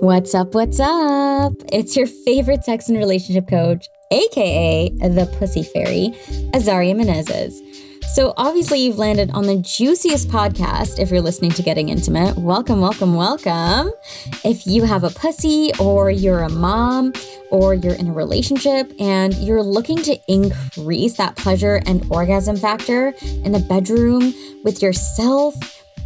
What's up? What's up? It's your favorite sex and relationship coach, aka the Pussy Fairy, Azaria Menezes. So, obviously, you've landed on the juiciest podcast if you're listening to Getting Intimate. Welcome, welcome, welcome. If you have a pussy, or you're a mom, or you're in a relationship and you're looking to increase that pleasure and orgasm factor in the bedroom with yourself,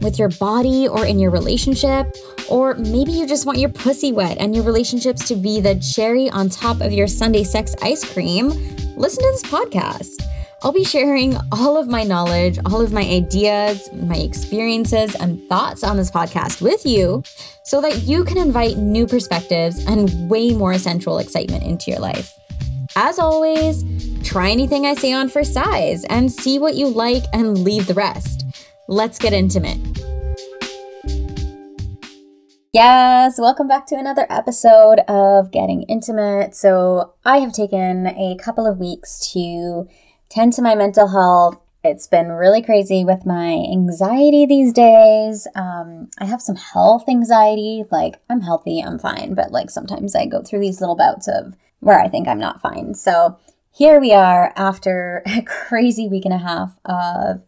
with your body, or in your relationship, or maybe you just want your pussy wet and your relationships to be the cherry on top of your sundae sex ice cream, listen to this podcast. I'll be sharing all of my knowledge, all of my ideas, my experiences, and thoughts on this podcast with you so that you can invite new perspectives and way more sensual excitement into your life. As always, try anything I say on for size and see what you like and leave the rest. Let's get intimate. Yes, welcome back to another episode of Getting Intimate. So, I have taken a couple of weeks to tend to my mental health. It's been really crazy with my anxiety these days. Um, I have some health anxiety. Like, I'm healthy, I'm fine, but like sometimes I go through these little bouts of where I think I'm not fine. So, here we are after a crazy week and a half of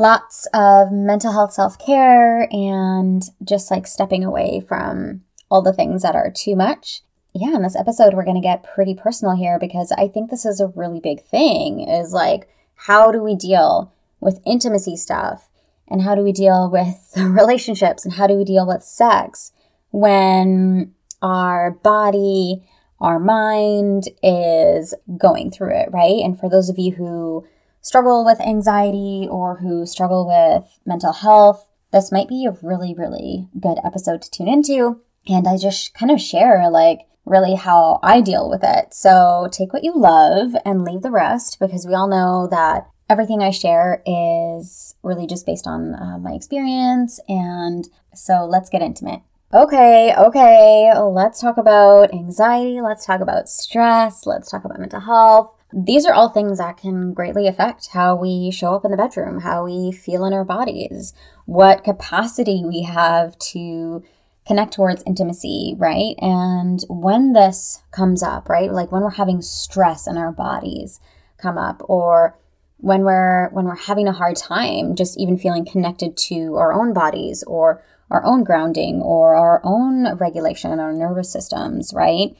lots of mental health self care and just like stepping away from all the things that are too much yeah, in this episode, we're going to get pretty personal here because I think this is a really big thing is like, how do we deal with intimacy stuff? And how do we deal with relationships? And how do we deal with sex when our body, our mind is going through it, right? And for those of you who struggle with anxiety or who struggle with mental health, this might be a really, really good episode to tune into. And I just kind of share like really how I deal with it. So take what you love and leave the rest because we all know that everything I share is really just based on uh, my experience. And so let's get intimate. Okay, okay, let's talk about anxiety. Let's talk about stress. Let's talk about mental health. These are all things that can greatly affect how we show up in the bedroom, how we feel in our bodies, what capacity we have to connect towards intimacy, right? And when this comes up, right? Like when we're having stress in our bodies come up or when we're when we're having a hard time just even feeling connected to our own bodies or our own grounding or our own regulation our nervous systems, right?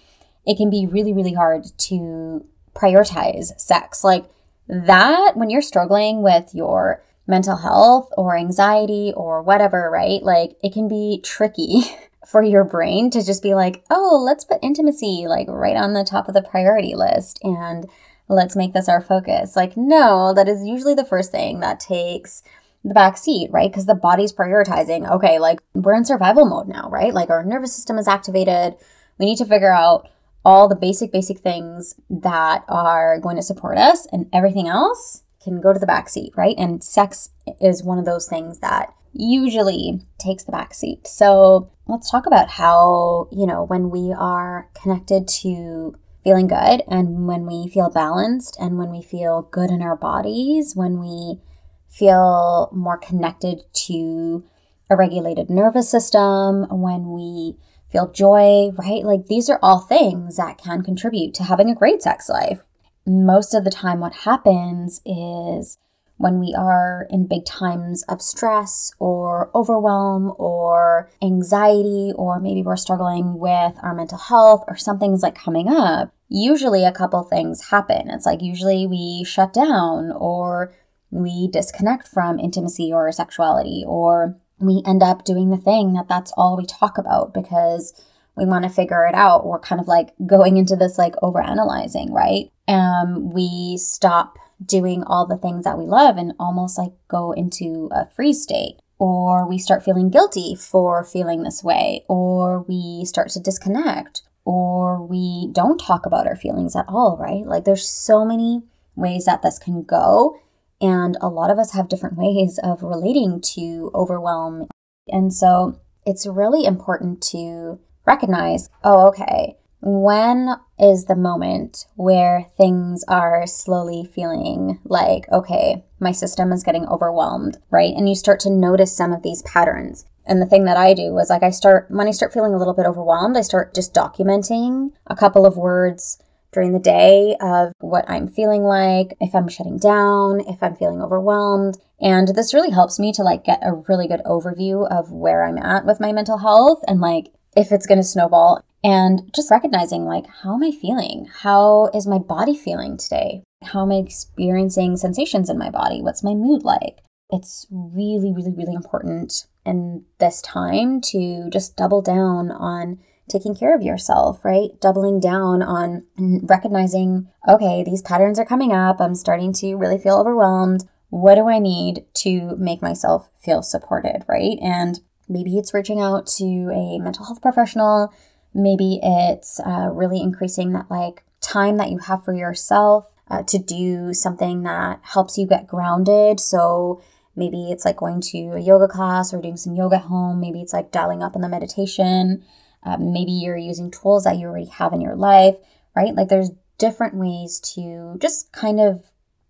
It can be really really hard to prioritize sex. Like that when you're struggling with your mental health or anxiety or whatever, right? Like it can be tricky for your brain to just be like, oh, let's put intimacy like right on the top of the priority list and let's make this our focus. Like, no, that is usually the first thing that takes the back seat, right? Because the body's prioritizing, okay, like we're in survival mode now, right? Like our nervous system is activated. We need to figure out all the basic, basic things that are going to support us, and everything else can go to the back seat, right? And sex is one of those things that usually takes the back seat. So let's talk about how, you know, when we are connected to feeling good and when we feel balanced and when we feel good in our bodies, when we feel more connected to a regulated nervous system, when we feel joy, right? Like these are all things that can contribute to having a great sex life most of the time, what happens is when we are in big times of stress or overwhelm or anxiety, or maybe we're struggling with our mental health or something's like coming up, usually a couple things happen. It's like usually we shut down or we disconnect from intimacy or sexuality, or we end up doing the thing that that's all we talk about because we want to figure it out. We're kind of like going into this like over analyzing, right? Um, we stop doing all the things that we love and almost like go into a freeze state. Or we start feeling guilty for feeling this way, or we start to disconnect, or we don't talk about our feelings at all, right? Like there's so many ways that this can go. And a lot of us have different ways of relating to overwhelm. And so it's really important to recognize, oh, okay, when is the moment where things are slowly feeling like, okay, my system is getting overwhelmed, right? And you start to notice some of these patterns. And the thing that I do is like I start when I start feeling a little bit overwhelmed, I start just documenting a couple of words during the day of what I'm feeling like, if I'm shutting down, if I'm feeling overwhelmed. And this really helps me to like get a really good overview of where I'm at with my mental health and like if it's going to snowball and just recognizing like how am I feeling? How is my body feeling today? How am I experiencing sensations in my body? What's my mood like? It's really really really important in this time to just double down on taking care of yourself, right? Doubling down on recognizing, okay, these patterns are coming up. I'm starting to really feel overwhelmed. What do I need to make myself feel supported, right? And maybe it's reaching out to a mental health professional. Maybe it's uh, really increasing that like time that you have for yourself uh, to do something that helps you get grounded. So maybe it's like going to a yoga class or doing some yoga at home. Maybe it's like dialing up on the meditation. Um, maybe you're using tools that you already have in your life, right? Like there's different ways to just kind of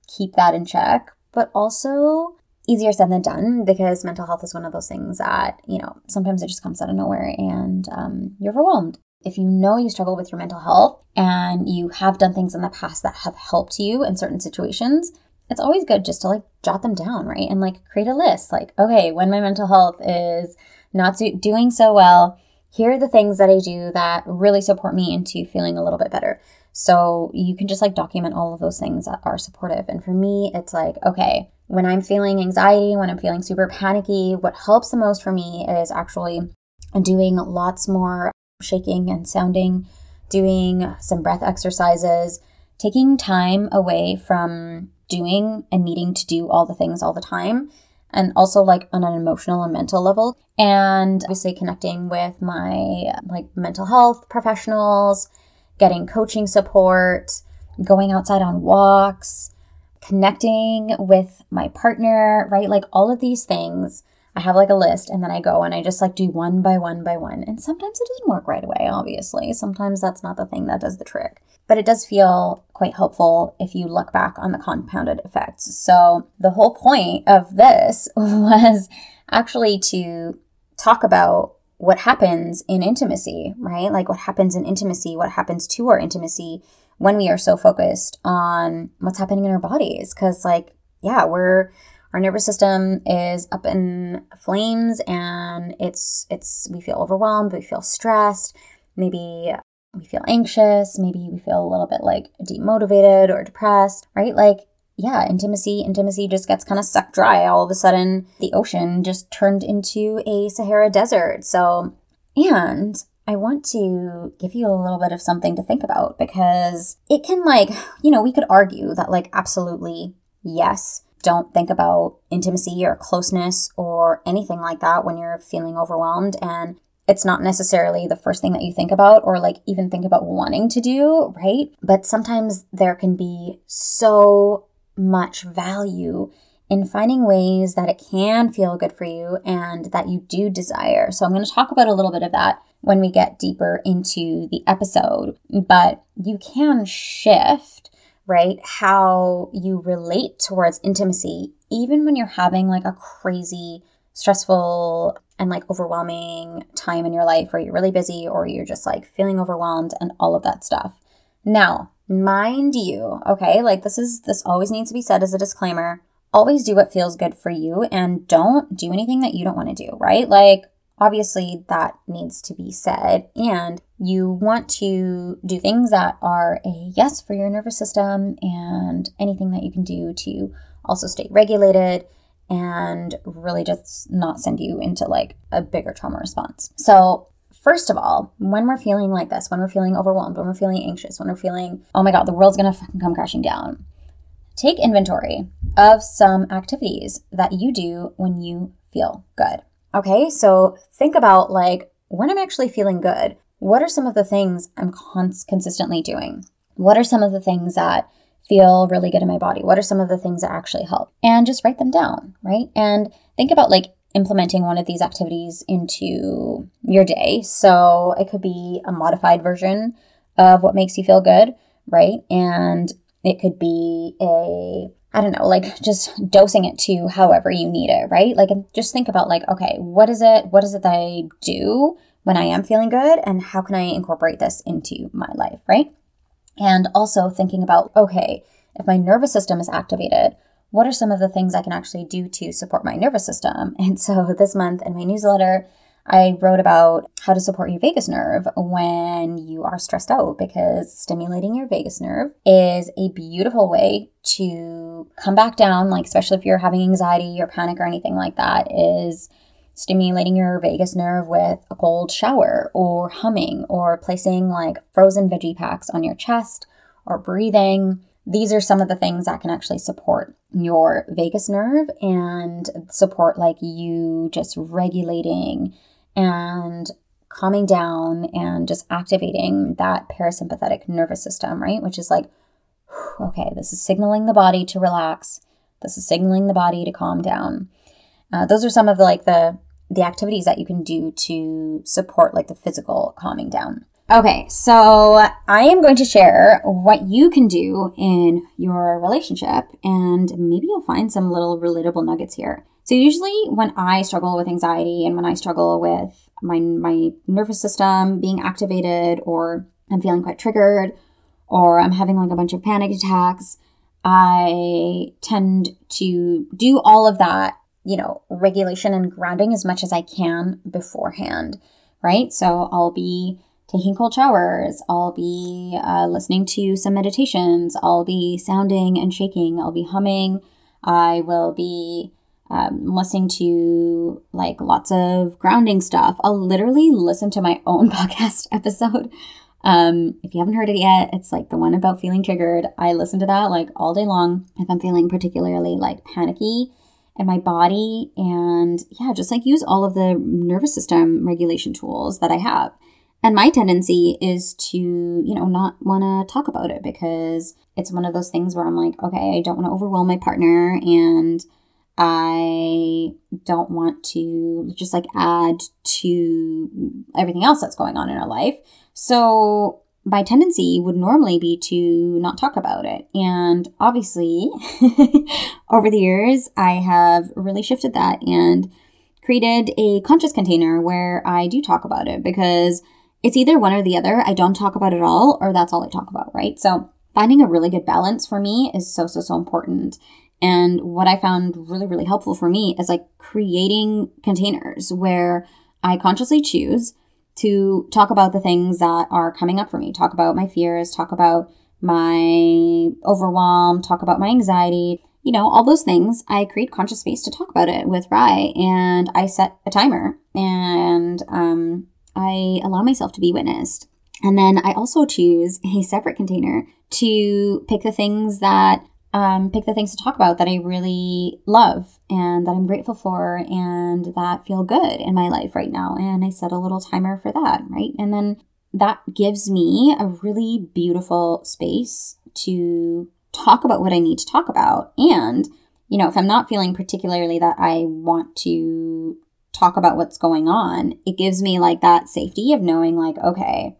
keep that in check, but also easier said than done because mental health is one of those things that, you know, sometimes it just comes out of nowhere and um, you're overwhelmed. If you know you struggle with your mental health and you have done things in the past that have helped you in certain situations, it's always good just to like jot them down, right? And like create a list like, okay, when my mental health is not doing so well, here are the things that I do that really support me into feeling a little bit better. So you can just like document all of those things that are supportive. And for me, it's like, okay, when I'm feeling anxiety, when I'm feeling super panicky, what helps the most for me is actually doing lots more shaking and sounding, doing some breath exercises, taking time away from doing and needing to do all the things all the time and also like on an emotional and mental level. And obviously connecting with my like mental health professionals getting coaching support going outside on walks connecting with my partner right? Like all of these things i have like a list and then i go and i just like do one by one by one and sometimes it doesn't work right away obviously sometimes that's not the thing that does the trick but it does feel quite helpful if you look back on the compounded effects. So, the whole point of this was actually to talk about what happens in intimacy, right? Like what happens in intimacy, what happens to our intimacy when we are so focused on what's happening in our bodies. Because, like, yeah, we're our nervous system is up in flames and it's it's we feel overwhelmed we feel stressed maybe we feel anxious, maybe we feel a little bit like demotivated or depressed, right? Like, yeah, intimacy, intimacy just gets kind of sucked dry. All of a sudden, the ocean just turned into a Sahara desert. So, and I want to give you a little bit of something to think about because it can, like, you know, we could argue that, like, absolutely, yes, don't think about intimacy or closeness or anything like that when you're feeling overwhelmed. And it's not necessarily the first thing that you think about or like even think about wanting to do, right? But sometimes there can be so much value in finding ways that it can feel good for you and that you do desire. So I'm going to talk about a little bit of that when we get deeper into the episode, but you can shift, right? How you relate towards intimacy even when you're having like a crazy stressful and like overwhelming time in your life where you're really busy or you're just like feeling overwhelmed and all of that stuff. Now, mind you, okay, like this is this always needs to be said as a disclaimer. Always do what feels good for you and don't do anything that you don't want to do, right? Like obviously that needs to be said and you want to do things that are a yes for your nervous system and anything that you can do to also stay regulated and really just not send you into like a bigger trauma response. So, first of all, when we're feeling like this, when we're feeling overwhelmed, when we're feeling anxious, when we're feeling, oh my God, the world's gonna fucking come crashing down, take inventory of some activities that you do when you feel good. Okay, so think about like when I'm actually feeling good, what are some of the things I'm cons- consistently doing? What are some of the things that feel really good in my body? What are some of the things that actually help? And just write them down, right? And think about like implementing one of these activities into your day. So it could be a modified version of what makes you feel good, right? And it could be a I don't know, like just dosing it to however you need it, right? Like just think about like, okay, what is it? What is it that I do when I am feeling good and how can I incorporate this into my life, right? And also thinking about, okay, if my nervous system is activated, what are some of the things I can actually do to support my nervous system? And so this month in my newsletter, I wrote about how to support your vagus nerve when you are stressed out because stimulating your vagus nerve is a beautiful way come back down, like, especially if you're having anxiety or panic or anything like that, is stimulating your vagus nerve with a cold shower or humming or placing like frozen veggie packs on your chest or breathing. These are some of the things that can actually support your vagus nerve and support like you just regulating and calming down and just activating that parasympathetic nervous system, right? Which is like, okay, this is signaling the body to relax. This is signaling the body to calm down. Uh, those are some of the, like the the activities that you can do to support like the physical calming down. Okay, so I am going to share what you can do in your relationship, and maybe you'll find some little relatable nuggets here. So usually when I struggle with anxiety and when I struggle with my my nervous system being activated or I'm feeling quite triggered or I'm having like a bunch of panic attacks, I tend to do all of that, you know, regulation and grounding as much as I can beforehand, right? So I'll be taking cold showers. I'll be uh, listening to some meditations. I'll be sounding and shaking. I'll be humming. I will be um, listening to like lots of grounding stuff. I'll literally listen to my own podcast episode. Um, if you haven't heard it yet, it's like the one about feeling triggered. I listen to that like all day long if I'm feeling particularly like panicky in my body. And yeah, just like use all of the nervous system regulation tools that I have. And my tendency is to, you know, not want to talk about it because it's one of those things where I'm like, okay, I don't want to overwhelm my partner and I don't want to just like add to everything else that's going on in our life. So my tendency would normally be to not talk about it. And obviously, over the years, I have really shifted that and created a conscious container where I do talk about it because it's either one or the other. I don't talk about it all, or that's all I talk about, right? So finding a really good balance for me is so, so, so important. And what I found really, really helpful for me is like creating containers where I consciously choose to talk about the things that are coming up for me, talk about my fears, talk about my overwhelm, talk about my anxiety, you know, all those things. I create conscious space to talk about it with Rye and I set a timer and um, I allow myself to be witnessed. And then I also choose a separate container to pick the things that um, pick the things to talk about that I really love and that I'm grateful for and that feel good in my life right now. And I set a little timer for that, right? And then that gives me a really beautiful space to talk about what I need to talk about. And, you know, if I'm not feeling particularly that I want to talk about what's going on, it gives me like that safety of knowing, like, okay,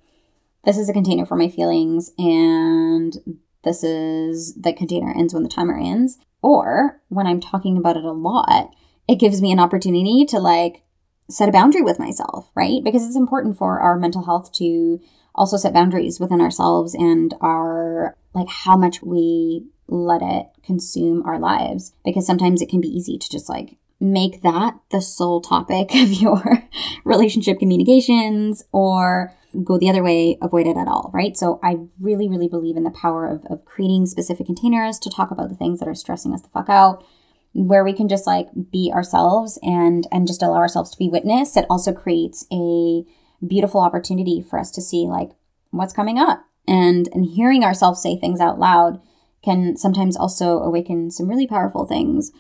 this is a container for my feelings and this is the container ends when the timer ends. Or when I'm talking about it a lot, it gives me an opportunity to like set a boundary with myself, right? Because it's important for our mental health to also set boundaries within ourselves and our like how much we let it consume our lives because sometimes it can be easy to just like make that the sole topic of your relationship communications or go the other way, avoid it at all, right? So I really, really believe in the power of, of creating specific containers to talk about the things that are stressing us the fuck out, where we can just like be ourselves and and just allow ourselves to be witnessed. It also creates a beautiful opportunity for us to see like what's coming up. And and hearing ourselves say things out loud can sometimes also awaken some really powerful things.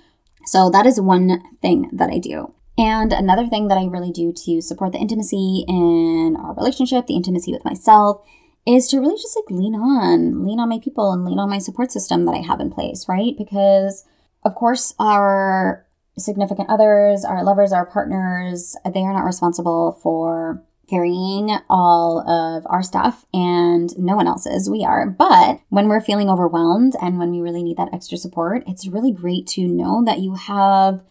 So that is one thing that I do. And another thing that I really do to support the intimacy in our relationship, the intimacy with myself, is to really just like lean on, lean on my people and lean on my support system that I have in place, right? Because of course, our significant others, our lovers, our partners, they are not responsible for carrying all of our stuff and no one else's. We are. But when we're feeling overwhelmed and when we really need that extra support, it's really great to know that you have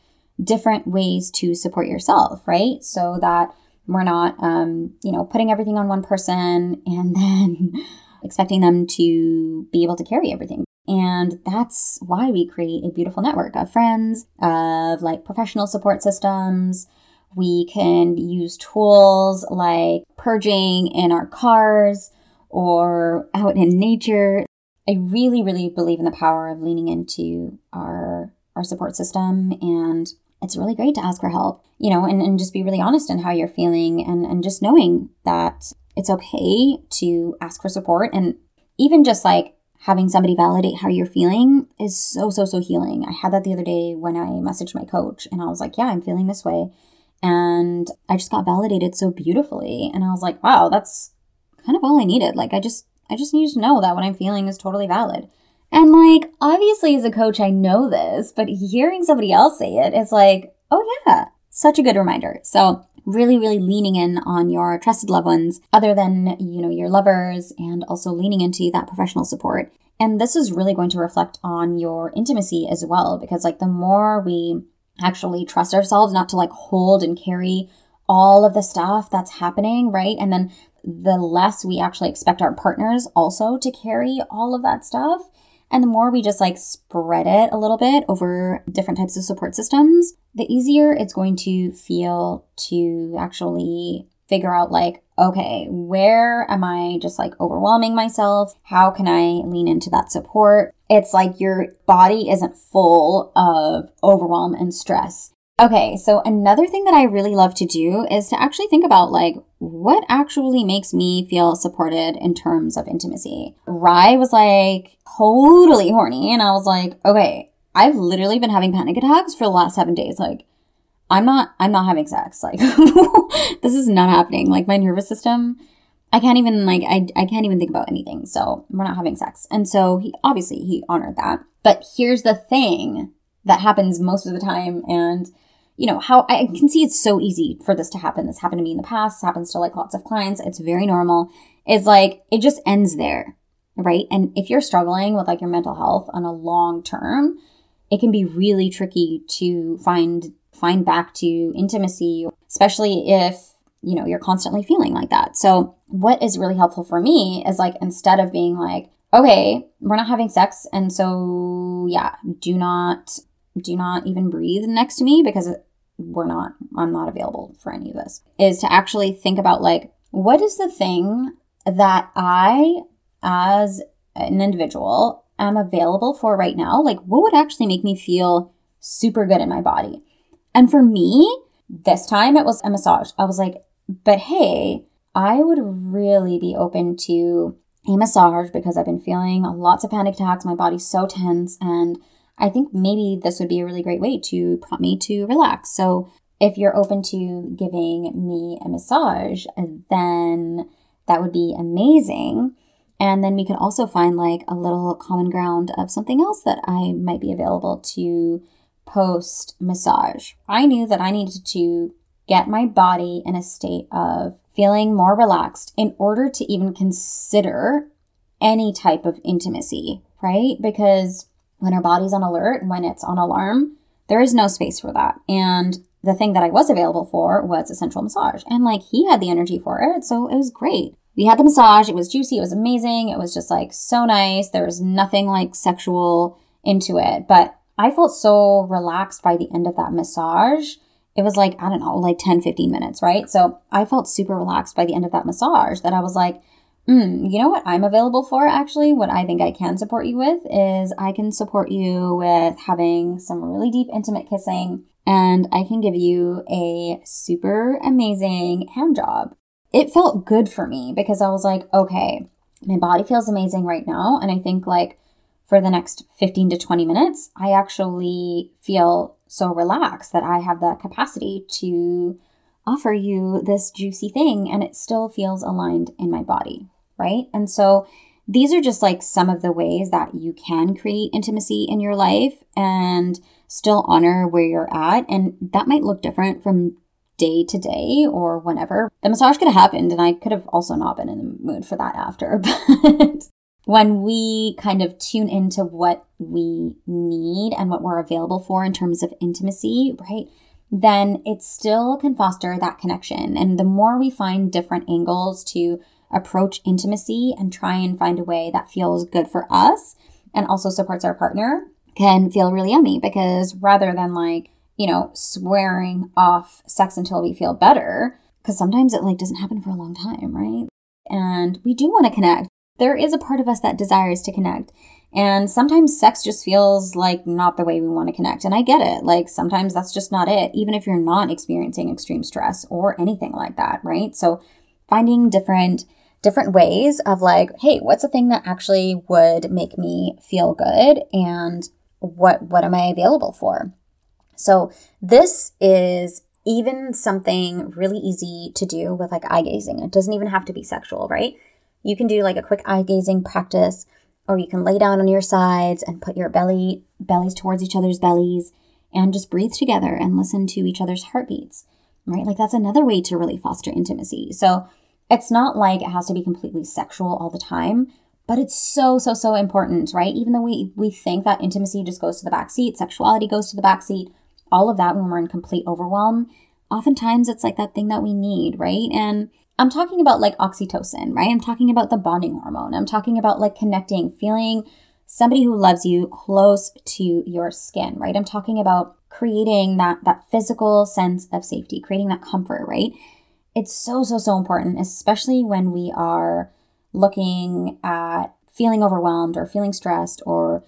different ways to support yourself, right? So that we're not, um, you know, putting everything on one person and then expecting them to be able to carry everything. And that's why we create a beautiful network of friends, of like professional support systems. We can use tools like purging in our cars or out in nature. I really, really believe in the power of leaning into our our support system and it's really great to ask for help, you know, and, and just be really honest in how you're feeling and, and just knowing that it's okay to ask for support. And even just like having somebody validate how you're feeling is so, so, so healing. I had that the other day when I messaged my coach and I was like, yeah, I'm feeling this way. And I just got validated so beautifully. And I was like, wow, that's kind of all I needed. Like, I just, I just needed to know that what I'm feeling is totally valid. And like, obviously, as a coach, I know this, but hearing somebody else say it is like, oh yeah, such a good reminder. So, really, really leaning in on your trusted loved ones, other than, you know, your lovers, and also leaning into that professional support. And this is really going to reflect on your intimacy as well, because like the more we actually trust ourselves not to like hold and carry all of the stuff that's happening, right? And then the less we actually expect our partners also to carry all of that stuff, and the more we just like spread it a little bit over different types of support systems, the easier it's going to feel to actually figure out like, okay, where am I just like overwhelming myself? How can I lean into that support? It's like your body isn't full of overwhelm and stress. Okay, so another thing that I really love to do is to actually think about like what actually makes me feel supported in terms of intimacy. Rye was like totally horny, and I was like, okay, I've literally been having panic attacks for the last seven days. Like, I'm not, I'm not having sex. Like, this is not happening. Like, my nervous system, I can't even like, I, I can't even think about anything. So we're not having sex. And so he obviously he honored that. But here's the thing that happens most of the time, and you know, how I can see it's so easy for this to happen. This happened to me in the past, this happens to like lots of clients. It's very normal. Is like, it just ends there, right? And if you're struggling with like your mental health on a long term, it can be really tricky to find find back to intimacy, especially if you know you're constantly feeling like that. So, what is really helpful for me is like instead of being like, okay, we're not having sex, and so yeah, do not do not even breathe next to me because we're not, I'm not available for any of this, is to actually think about like, what is the thing that I, as an individual, am available for right now? Like, what would actually make me feel super good in my body? And for me, this time it was a massage. I was like, but hey, I would really be open to a massage because I've been feeling lots of panic attacks. My body's so tense and I think maybe this would be a really great way to prompt me to relax. So if you're open to giving me a massage, then that would be amazing. And then we could also find like a little common ground of something else that I might be available to post massage. I knew that I needed to get my body in a state of feeling more relaxed in order to even consider any type of intimacy, right? Because when our body's on alert, when it's on alarm, there is no space for that. And the thing that I was available for was a sensual massage. And like he had the energy for it, so it was great. We had the massage, it was juicy, it was amazing, it was just like so nice. There was nothing like sexual into it, but I felt so relaxed by the end of that massage. It was like, I don't know, like 10, 15 minutes, right? So I felt super relaxed by the end of that massage that I was like, Mm, you know what I'm available for actually? What I think I can support you with is I can support you with having some really deep, intimate kissing, and I can give you a super amazing hand job. It felt good for me because I was like, okay, my body feels amazing right now. And I think like for the next 15 to 20 minutes, I actually feel so relaxed that I have the capacity to offer you this juicy thing and it still feels aligned in my body right? And so these are just like some of the ways that you can create intimacy in your life and still honor where you're at. And that might look different from day to day or whenever, the massage could have happened and I could have also not been in the mood for that after. But when we kind of tune into what we need and what we're available for in terms of intimacy, right? Then it still can foster that connection. And the more we find different angles to approach intimacy and try and find a way that feels good for us and also supports our partner, can feel really yummy because rather than like, you know, swearing off sex until we feel better, because sometimes it like doesn't happen for a long time, right? And we do want to connect. There is a part of us that desires to connect. And sometimes sex just feels like not the way we want to connect. And I get it. Like sometimes that's just not it, even if you're not experiencing extreme stress or anything like that, right? So finding different different ways of like, hey, what's a thing that actually would make me feel good and what what am I available for? So this is even something really easy to do with like eye gazing. It doesn't even have to be sexual, right? You can do like a quick eye gazing practice or you can lay down on your sides and put your belly bellies towards each other's bellies and just breathe together and listen to each other's heartbeats. Right? Like that's another way to really foster intimacy. So it's not like it has to be completely sexual all the time, but it's so, so, so important, right? Even though we, we think that intimacy just goes to the back seat, sexuality goes to the back seat, all of that when we're in complete overwhelm, oftentimes it's like that thing that we need, right? And I'm talking about like oxytocin, right? I'm talking about the bonding hormone. I'm talking about like connecting, feeling somebody who loves you close to your skin, right? I'm talking about creating that that physical sense of safety, creating that comfort, right? It's so so so important, especially when we are looking at feeling overwhelmed or feeling stressed or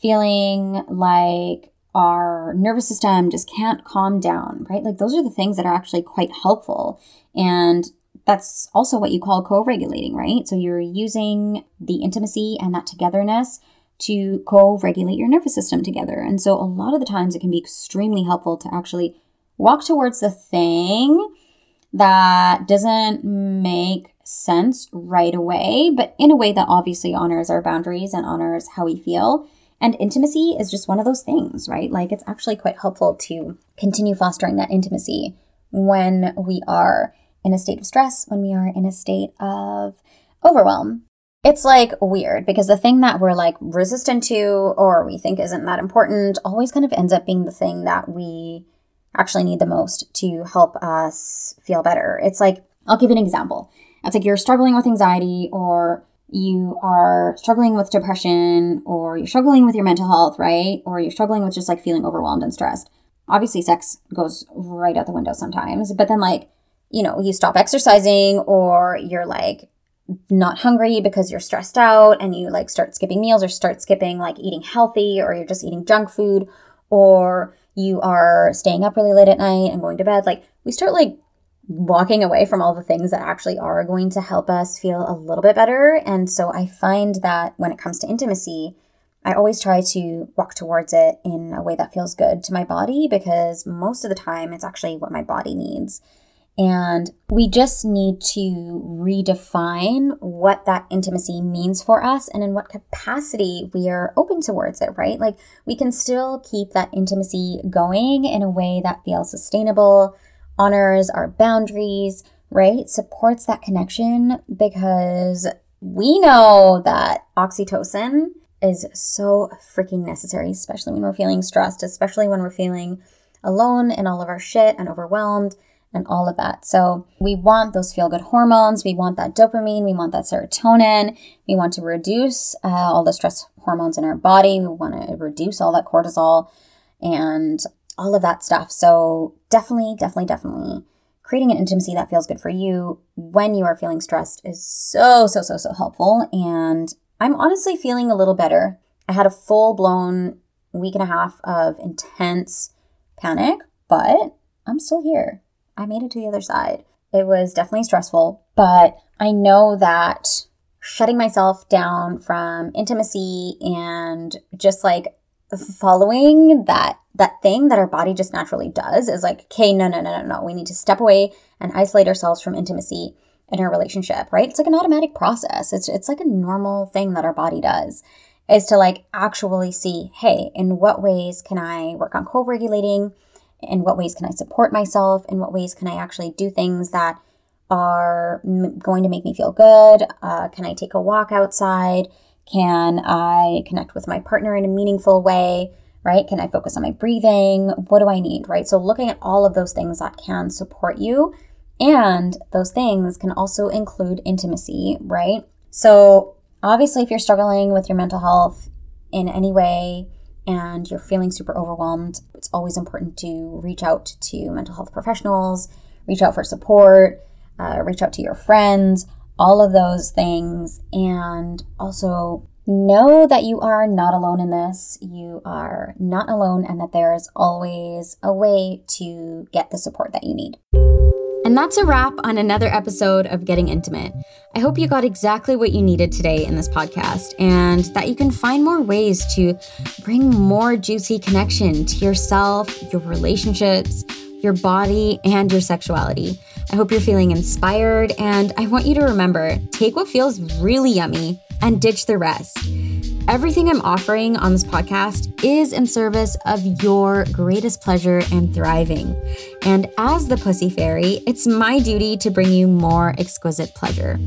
feeling like our nervous system just can't calm down, right? Like those are the things that are actually quite helpful. And that's also what you call co regulating, right? So you're using the intimacy and that togetherness to co regulate your nervous system together. And so a lot of the times it can be extremely helpful to actually walk towards the thing that doesn't make sense right away, but in a way that obviously honors our boundaries and honors how we feel. And intimacy is just one of those things, right? Like it's actually quite helpful to continue fostering that intimacy when we are in a state of stress, when we are in a state of overwhelm. It's like weird because the thing that we're like resistant to or we think isn't that important always kind of ends up being the thing that we actually need the most to help us feel better. It's like, I'll give you an example. It's like you're struggling with anxiety or you are struggling with depression or you're struggling with your mental health, right? Or you're struggling with just like feeling overwhelmed and stressed. Obviously, sex goes right out the window sometimes, but then like, you know, you stop exercising or you're like not hungry because you're stressed out and you like start skipping meals or start skipping like eating healthy or you're just eating junk food or you are staying up really late at night and going to bed. Like, we start like walking away from all the things that actually are going to help us feel a little bit better. And so I find that when it comes to intimacy, I always try to walk towards it in a way that feels good to my body because most of the time it's actually what my body needs. And we just need to redefine what that intimacy means for us and in what capacity we are open towards it, right? Like we can still keep that intimacy going in a way that feels sustainable, honors our boundaries, right? Supports that connection because we know that oxytocin is so freaking necessary, especially when we're feeling stressed, especially when we're feeling alone and all of our shit and overwhelmed and all of that. So we want those feel good hormones. We want that dopamine. We want that serotonin. We want to reduce uh, all the stress hormones in our body. We want to reduce all that cortisol and all of that stuff. So definitely, definitely, definitely creating an intimacy that feels good for you when you are feeling stressed is so, so, so, so helpful. And I'm honestly feeling a little better. I had a full blown week and a half of intense panic, but I'm still here. I made it to the other side. It was definitely stressful, but I know that shutting myself down from intimacy and just like following that that thing that our body just naturally does is like, okay, no, no, no, no, no. We need to step away and isolate ourselves from intimacy in our relationship, right? It's like an automatic process. It's it's like a normal thing that our body does is to like actually see, hey, in what ways can I work on co-regulating In what ways can I support myself? In what ways can I actually do things that are m- going to make me feel good? Uh, can I take a walk outside? Can I connect with my partner in a meaningful way? Right? Can I focus on my breathing? What do I need? Right? So, looking at all of those things that can support you. And those things can also include intimacy, right? So, obviously, if you're struggling with your mental health in any way and you're feeling super overwhelmed, it's always important to reach out to mental health professionals, reach out for support, uh, reach out to your friends, all of those things. And also know that you are not alone in this. You are not alone, and that there is always a way to get the support that you need. And that's a wrap on another episode of Getting Intimate. I hope you got exactly what you needed today in this podcast and that you can find more ways to bring more juicy connection to yourself, your relationships, your body, and your sexuality. I hope you're feeling inspired, and I want you to remember take what feels really yummy and ditch the rest. Everything I'm offering on this podcast is in service of your greatest pleasure and thriving. And as the Pussy Fairy, it's my duty to bring you more exquisite pleasure.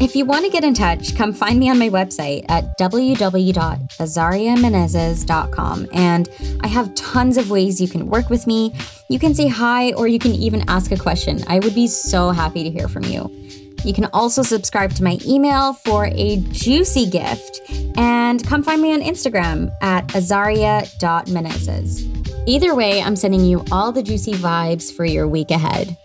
If you want to get in touch, come find me on my website at www.azariamenezes.com. And I have tons of ways you can work with me. You can say hi or you can even ask a question. I would be so happy to hear from you. You can also subscribe to my email for a juicy gift and come find me on Instagram at azaria.menezes. Either way, I'm sending you all the juicy vibes for your week ahead.